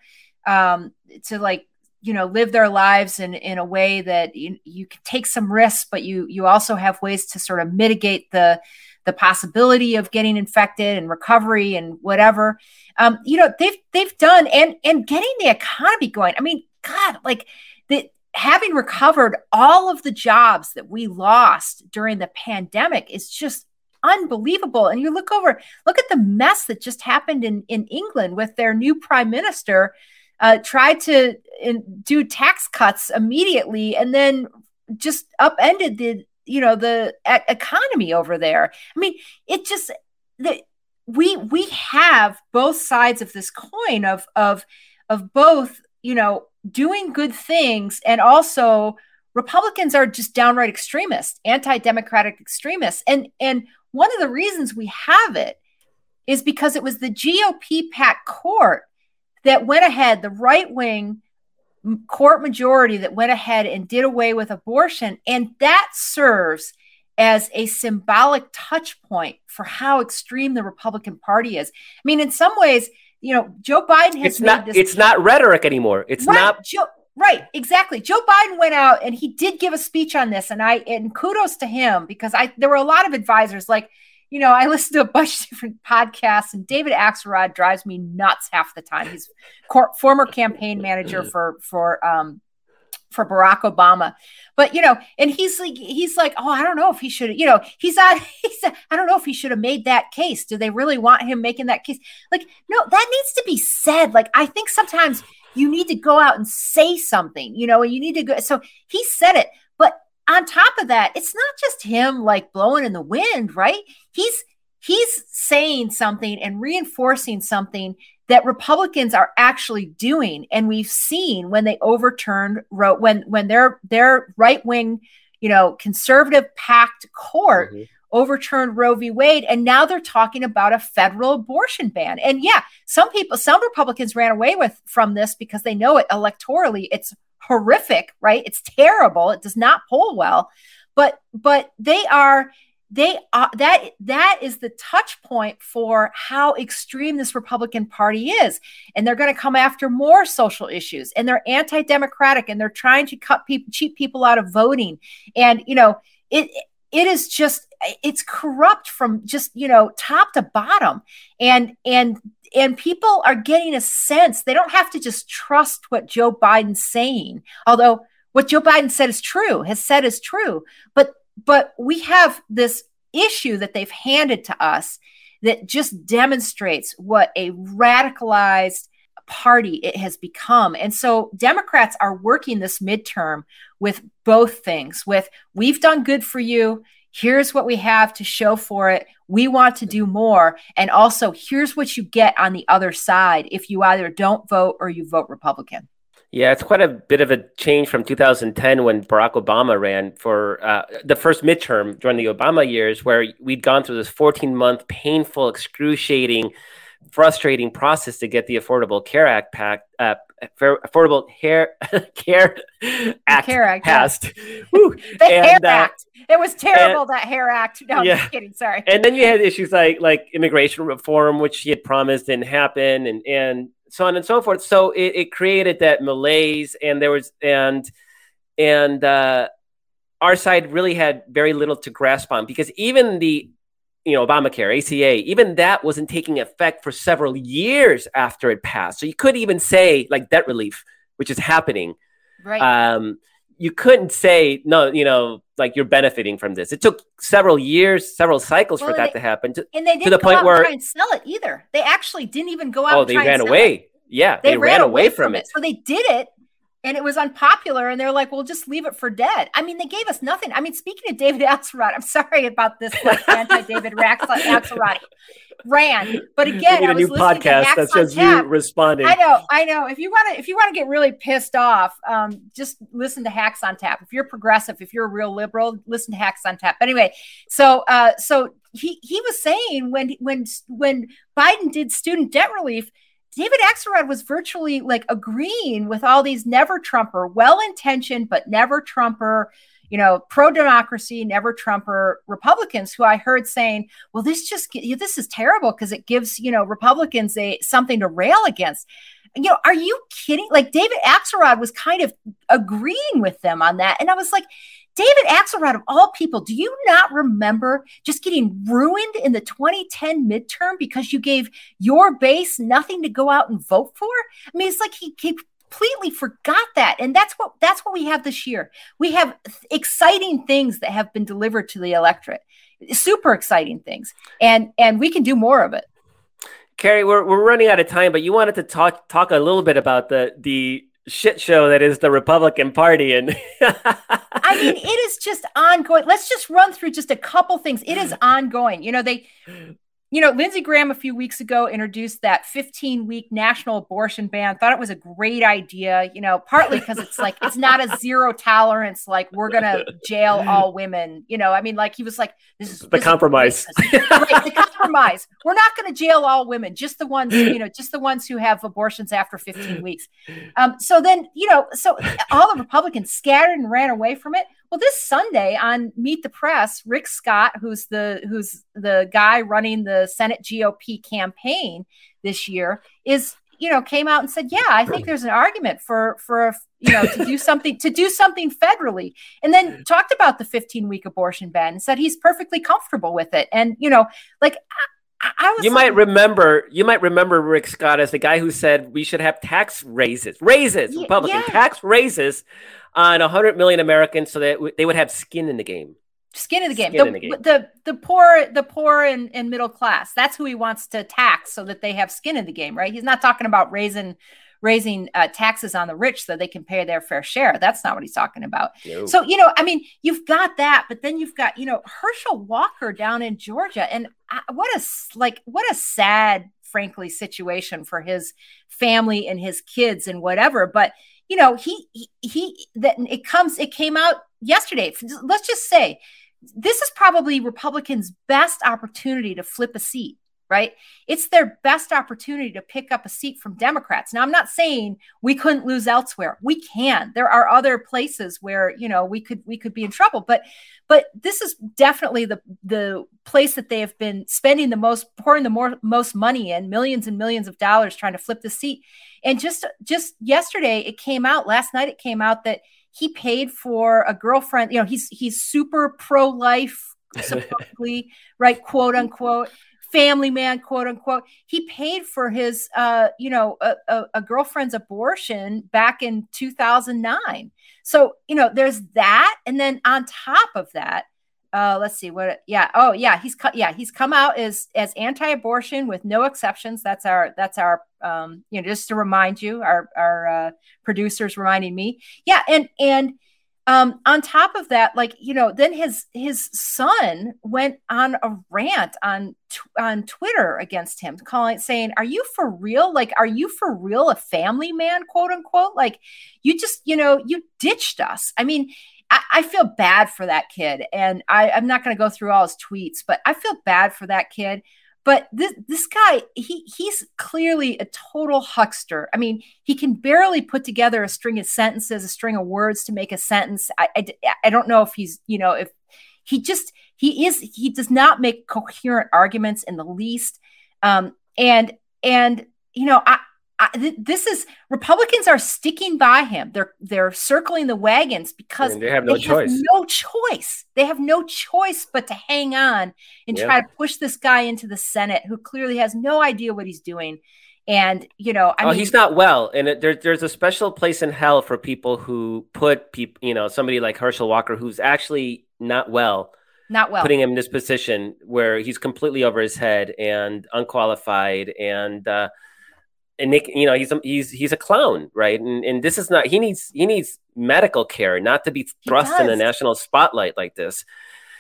um, to like you know live their lives in in a way that you, you can take some risks but you you also have ways to sort of mitigate the the possibility of getting infected and recovery and whatever. Um, you know they've they've done and and getting the economy going. I mean god like the having recovered all of the jobs that we lost during the pandemic is just unbelievable. And you look over look at the mess that just happened in in england with their new prime minister uh, tried to in, do tax cuts immediately and then just upended the you know the e- economy over there. I mean, it just the we we have both sides of this coin of of of both you know doing good things and also Republicans are just downright extremists, anti-democratic extremists, and and one of the reasons we have it is because it was the GOP packed court that went ahead, the right wing court majority that went ahead and did away with abortion. And that serves as a symbolic touch point for how extreme the Republican Party is. I mean, in some ways, you know, Joe Biden has it's not it's not rhetoric anymore. It's right, not Joe, right, exactly. Joe Biden went out and he did give a speech on this, and I and kudos to him because I there were a lot of advisors like you know, I listen to a bunch of different podcasts, and David Axelrod drives me nuts half the time. He's cor- former campaign manager for for um, for Barack Obama. But you know, and he's like, he's like, oh, I don't know if he should, you know, he's on, he's, I don't know if he should have made that case. Do they really want him making that case? Like, no, that needs to be said. Like, I think sometimes you need to go out and say something, you know, and you need to go. So he said it, on top of that, it's not just him like blowing in the wind, right? He's he's saying something and reinforcing something that Republicans are actually doing, and we've seen when they overturned when when their their right wing, you know, conservative packed court mm-hmm. overturned Roe v. Wade, and now they're talking about a federal abortion ban. And yeah, some people, some Republicans ran away with from this because they know it electorally. It's horrific, right? It's terrible. It does not poll well, but but they are they are that that is the touch point for how extreme this republican party is. And they're going to come after more social issues. And they're anti-democratic. And they're trying to cut people cheat people out of voting. And you know it it is just it's corrupt from just you know top to bottom. And and and people are getting a sense they don't have to just trust what joe biden's saying although what joe biden said is true has said is true but but we have this issue that they've handed to us that just demonstrates what a radicalized party it has become. And so Democrats are working this midterm with both things with we've done good for you. Here's what we have to show for it. We want to do more. And also, here's what you get on the other side if you either don't vote or you vote Republican. Yeah, it's quite a bit of a change from 2010 when Barack Obama ran for uh, the first midterm during the Obama years, where we'd gone through this 14 month painful, excruciating, frustrating process to get the Affordable Care Act pack, uh, Affordable Hair Care Act Care Act, passed. Yeah. the and, Hair uh, Act. It was terrible and, that Hair Act. No, yeah. I'm just kidding. Sorry. And then you had issues like like immigration reform, which he had promised didn't happen, and and so on and so forth. So it, it created that malaise, and there was and and uh, our side really had very little to grasp on because even the you know Obamacare, ACA, even that wasn't taking effect for several years after it passed. So you could even say like debt relief, which is happening. Right. Um, you couldn't say no, you know, like you're benefiting from this. It took several years, several cycles well, for that they, to happen. To, and they didn't to the point where try and sell it either. They actually didn't even go out. Oh, they ran away. It. Yeah, they, they ran, ran, away from, from it. it. So they did it, and it was unpopular. And they're like, "Well, just leave it for dead." I mean, they gave us nothing. I mean, speaking of David Axelrod, I'm sorry about this like, anti-David Axelrod ran. But again, it was a new podcast that's just you responding. I know, I know. If you want to, if you want to get really pissed off, um, just listen to Hacks on Tap. If you're progressive, if you're a real liberal, listen to Hacks on Tap. But anyway, so uh, so he he was saying when when when Biden did student debt relief. David Axelrod was virtually like agreeing with all these never Trumper, well intentioned, but never Trumper you know, pro democracy, never Trumper Republicans who I heard saying, well, this just, this is terrible because it gives, you know, Republicans a something to rail against. You know, are you kidding? Like David Axelrod was kind of agreeing with them on that. And I was like, David Axelrod, of all people, do you not remember just getting ruined in the 2010 midterm because you gave your base nothing to go out and vote for? I mean, it's like he, he completely forgot that and that's what that's what we have this year we have exciting things that have been delivered to the electorate super exciting things and and we can do more of it Kerry, we're, we're running out of time, but you wanted to talk talk a little bit about the the shit show that is the Republican Party. And I mean, it is just ongoing. Let's just run through just a couple things. It is ongoing. You know, they you know, Lindsey Graham a few weeks ago introduced that 15 week national abortion ban. Thought it was a great idea, you know, partly because it's like, it's not a zero tolerance, like we're going to jail all women. You know, I mean, like he was like, this is the this compromise. Is right, the compromise. We're not going to jail all women, just the ones, you know, just the ones who have abortions after 15 weeks. Um, so then, you know, so all the Republicans scattered and ran away from it. Well, this Sunday on Meet the Press, Rick Scott, who's the who's the guy running the Senate GOP campaign this year, is you know came out and said, "Yeah, I think there's an argument for for you know to do something to do something federally," and then talked about the 15 week abortion ban and said he's perfectly comfortable with it. And you know, like. I, you like, might remember you might remember Rick Scott as the guy who said we should have tax raises, raises, Republican yeah. tax raises on 100 million Americans so that they would have skin in the game. Skin in the game. The, in the, game. the, the poor, the poor and, and middle class. That's who he wants to tax so that they have skin in the game, right? He's not talking about raising raising uh, taxes on the rich so they can pay their fair share. That's not what he's talking about. No. So, you know, I mean, you've got that, but then you've got, you know, Herschel Walker down in Georgia. And I, what a, like, what a sad, frankly, situation for his family and his kids and whatever. But, you know, he, he, he that it comes, it came out yesterday. Let's just say this is probably Republicans' best opportunity to flip a seat right? It's their best opportunity to pick up a seat from Democrats. Now, I'm not saying we couldn't lose elsewhere. We can. There are other places where you know we could we could be in trouble, but but this is definitely the the place that they have been spending the most, pouring the more most money in, millions and millions of dollars trying to flip the seat. And just just yesterday, it came out. Last night, it came out that he paid for a girlfriend. You know, he's he's super pro life supposedly, right? Quote unquote family man, quote unquote. He paid for his, uh, you know, a, a, a girlfriend's abortion back in 2009. So, you know, there's that. And then on top of that, uh, let's see what, yeah. Oh yeah. He's, yeah, he's come out as, as anti-abortion with no exceptions. That's our, that's our, um, you know, just to remind you, our, our, uh, producers reminding me. Yeah. And, and, um, on top of that, like you know, then his his son went on a rant on on Twitter against him, calling saying, "Are you for real? Like, are you for real a family man, quote unquote? Like, you just you know you ditched us." I mean, I, I feel bad for that kid, and I, I'm not going to go through all his tweets, but I feel bad for that kid. But this this guy, he he's clearly a total huckster. I mean, he can barely put together a string of sentences, a string of words to make a sentence. I, I, I don't know if he's, you know, if he just he is he does not make coherent arguments in the least. Um, and and you know, I I, th- this is Republicans are sticking by him. They're they're circling the wagons because I mean, they have no they choice. Have no choice. They have no choice but to hang on and yeah. try to push this guy into the Senate, who clearly has no idea what he's doing. And you know, I oh, mean, he's not well, and it, there, there's a special place in hell for people who put people, you know, somebody like Herschel Walker, who's actually not well, not well, putting him in this position where he's completely over his head and unqualified and. uh and Nick, you know, he's a, he's he's a clown, right? And and this is not he needs he needs medical care, not to be thrust in a national spotlight like this.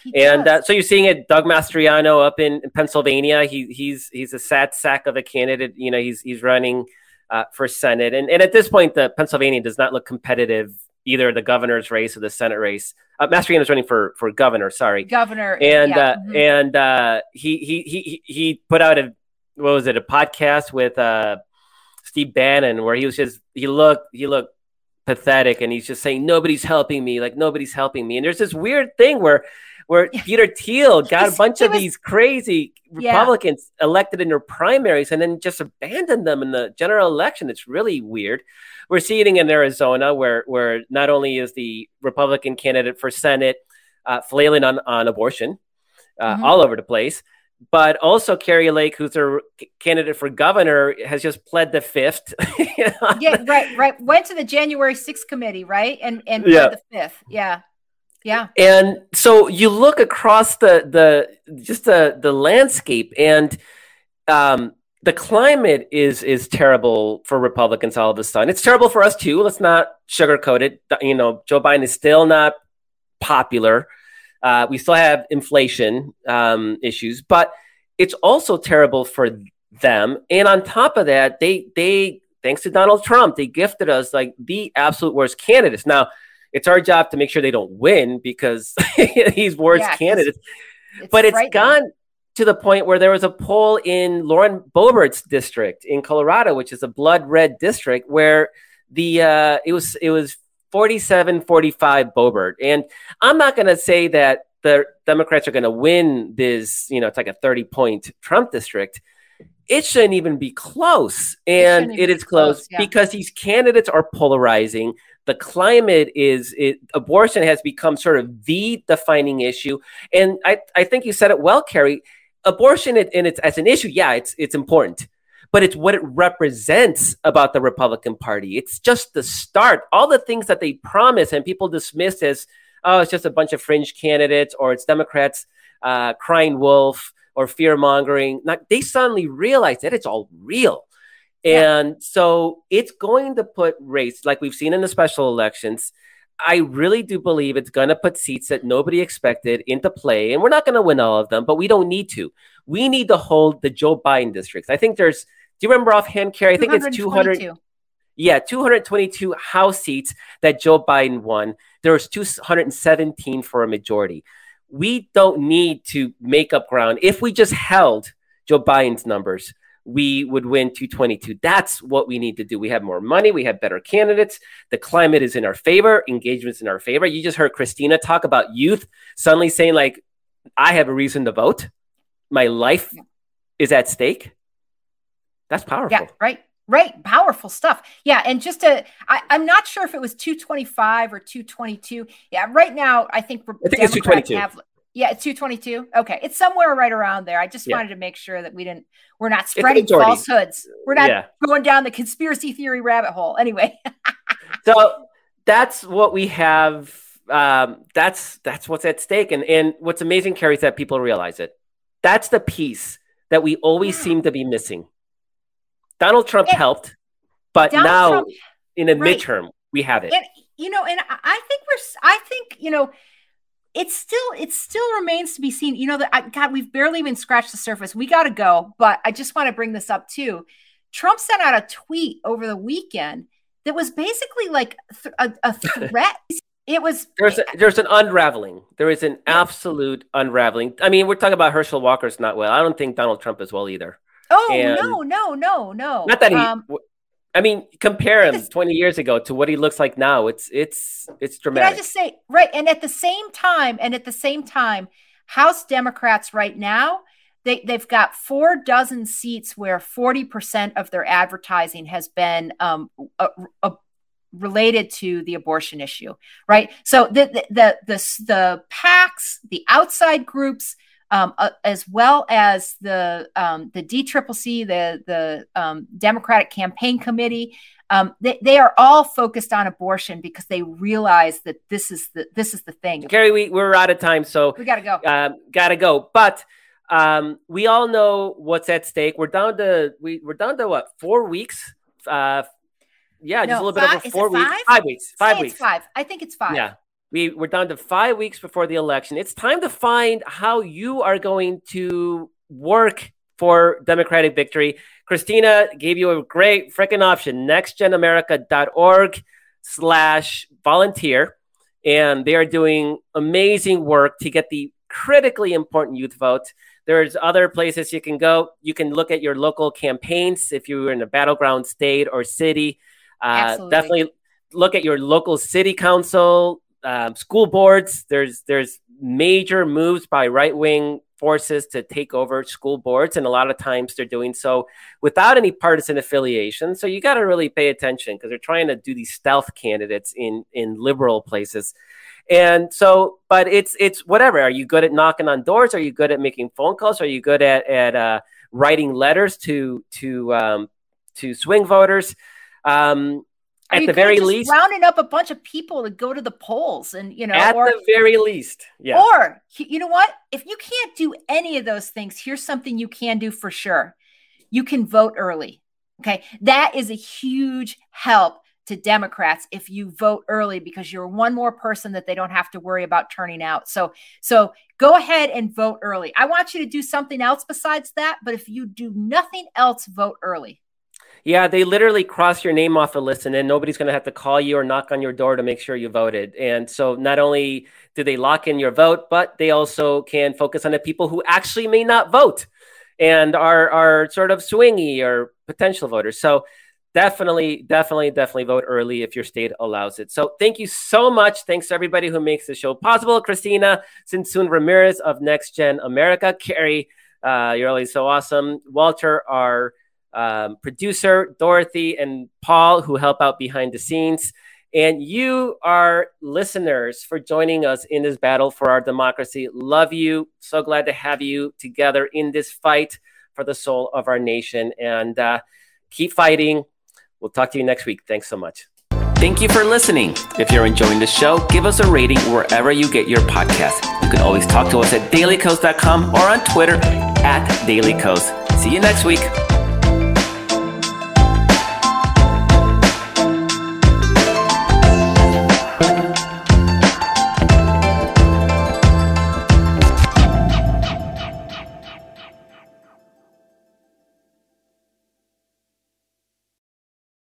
He and uh, so you're seeing it, Doug Mastriano up in, in, Pennsylvania. He he's he's a sad sack of a candidate. You know, he's he's running uh, for Senate, and and at this point, the Pennsylvania does not look competitive either the governor's race or the Senate race. Uh, Mastriano is running for for governor. Sorry, governor. And yeah. uh, mm-hmm. and uh, he he he he put out a what was it a podcast with uh Steve Bannon, where he was just he looked he looked pathetic, and he's just saying nobody's helping me, like nobody's helping me. And there's this weird thing where where Peter Thiel got a bunch of was, these crazy Republicans yeah. elected in their primaries and then just abandoned them in the general election. It's really weird. We're seeing in Arizona where where not only is the Republican candidate for Senate uh, flailing on, on abortion uh, mm-hmm. all over the place, but also Kari Lake, who's a candidate for governor, has just pled the fifth. yeah, right, right. Went to the January 6th committee, right? And and yeah. the fifth. Yeah. Yeah. And so you look across the the just the the landscape and um the climate is is terrible for Republicans all of a sudden. It's terrible for us too. Let's not sugarcoat it. You know, Joe Biden is still not popular. Uh, we still have inflation um, issues, but it's also terrible for them. And on top of that, they they thanks to Donald Trump, they gifted us like the absolute worst candidates. Now, it's our job to make sure they don't win because he's worst yeah, candidates. It's but it's gone to the point where there was a poll in Lauren Boebert's district in Colorado, which is a blood red district, where the uh, it was it was 47 45 Boebert. And I'm not going to say that the Democrats are going to win this, you know, it's like a 30 point Trump district. It shouldn't even be close. And it, it is close, close yeah. because these candidates are polarizing. The climate is it, abortion has become sort of the defining issue. And I, I think you said it well, Kerry. Abortion in its as an issue, yeah, it's it's important but it's what it represents about the Republican Party. It's just the start. All the things that they promise and people dismiss as, oh, it's just a bunch of fringe candidates or it's Democrats uh, crying wolf or fear mongering. They suddenly realize that it's all real. Yeah. And so it's going to put race, like we've seen in the special elections. I really do believe it's going to put seats that nobody expected into play. And we're not going to win all of them, but we don't need to. We need to hold the Joe Biden districts. I think there's do you remember offhand, Kerry? I think it's 200. Yeah, 222 House seats that Joe Biden won. There was 217 for a majority. we don't need to make up ground. If we just held Joe Biden's numbers, we would win 222. That's what we need to do. We have more money, we have better candidates. The climate is in our favor, engagement's in our favor. You just heard Cristina talk about youth suddenly saying, like, I have a reason to vote. My life is at stake. That's powerful. Yeah, right. Right, powerful stuff. Yeah, and just to, I, am not sure if it was 225 or 222. Yeah, right now I think, I think it's 222. Have, yeah, it's 222. Okay, it's somewhere right around there. I just yeah. wanted to make sure that we didn't, we're not spreading falsehoods. We're not yeah. going down the conspiracy theory rabbit hole. Anyway. so that's what we have. Um, that's that's what's at stake, and and what's amazing, Kerry, is that people realize it. That's the piece that we always yeah. seem to be missing Donald Trump and helped, but Donald now Trump, in a right. midterm, we have it. And, you know, and I think we're, I think, you know, it's still, it still remains to be seen. You know, that God, we've barely even scratched the surface. We got to go, but I just want to bring this up too. Trump sent out a tweet over the weekend that was basically like th- a, a threat. It was there's a, there's an unraveling. There is an absolute unraveling. I mean, we're talking about Herschel Walker's not well. I don't think Donald Trump is well either. Oh and no, no, no, no. Not that he. Um, I mean, compare him 20 years ago to what he looks like now. It's it's it's dramatic. Can I just say right? And at the same time, and at the same time, House Democrats right now they they've got four dozen seats where 40 percent of their advertising has been um, a, a, related to the abortion issue, right? So the the the the, the PACs, the outside groups um, uh, as well as the um, the DCCC, the the um, Democratic Campaign Committee. Um, they, they are all focused on abortion because they realize that this is the this is the thing. Kerry, we we're out of time, so we got to go. Um, got to go, but. Um, we all know what's at stake. We're down to we, we're down to what four weeks uh, yeah, no, just a little five, bit over four weeks. Five, five weeks. Five Say weeks. five. I think it's five. Yeah. We, we're down to five weeks before the election. It's time to find how you are going to work for Democratic victory. Cristina gave you a great freaking option, nextgenamerica.org slash volunteer. And they are doing amazing work to get the critically important youth vote. There's other places you can go. You can look at your local campaigns if you're in a battleground state or city. Uh, definitely look at your local city council, um, school boards. There's there's major moves by right wing forces to take over school boards, and a lot of times they're doing so without any partisan affiliation. So you got to really pay attention because they're trying to do these stealth candidates in in liberal places. And so, but it's it's whatever. Are you good at knocking on doors? Are you good at making phone calls? Are you good at at uh, writing letters to to um, to swing voters? Um, at the very least rounding up a bunch of people to go to the polls and you know at or, the very least yeah. Or you know what? If you can't do any of those things here's something you can do for sure. You can vote early okay? That is a huge help to democrats if you vote early because you're one more person that they don't have to worry about turning out. So so go ahead and vote early. I want you to do something else besides that but if you do nothing else vote early yeah, they literally cross your name off the list, and then nobody's going to have to call you or knock on your door to make sure you voted. And so, not only do they lock in your vote, but they also can focus on the people who actually may not vote and are are sort of swingy or potential voters. So, definitely, definitely, definitely vote early if your state allows it. So, thank you so much. Thanks to everybody who makes the show possible. Cristina Tzintzún Ramirez of Next Gen America, Kerry, uh, you're always so awesome. Walter, our um, producer Dorothy and Paul, who help out behind the scenes, and you, our listeners, for joining us in this battle for our democracy. Love you. So glad to have you together in this fight for the soul of our nation. And uh, keep fighting. We'll talk to you next week. Thanks so much. Thank you for listening. If you're enjoying the show, give us a rating wherever you get your podcast. You can always talk to us at dailykos.com or on Twitter at dailykos. See you next week.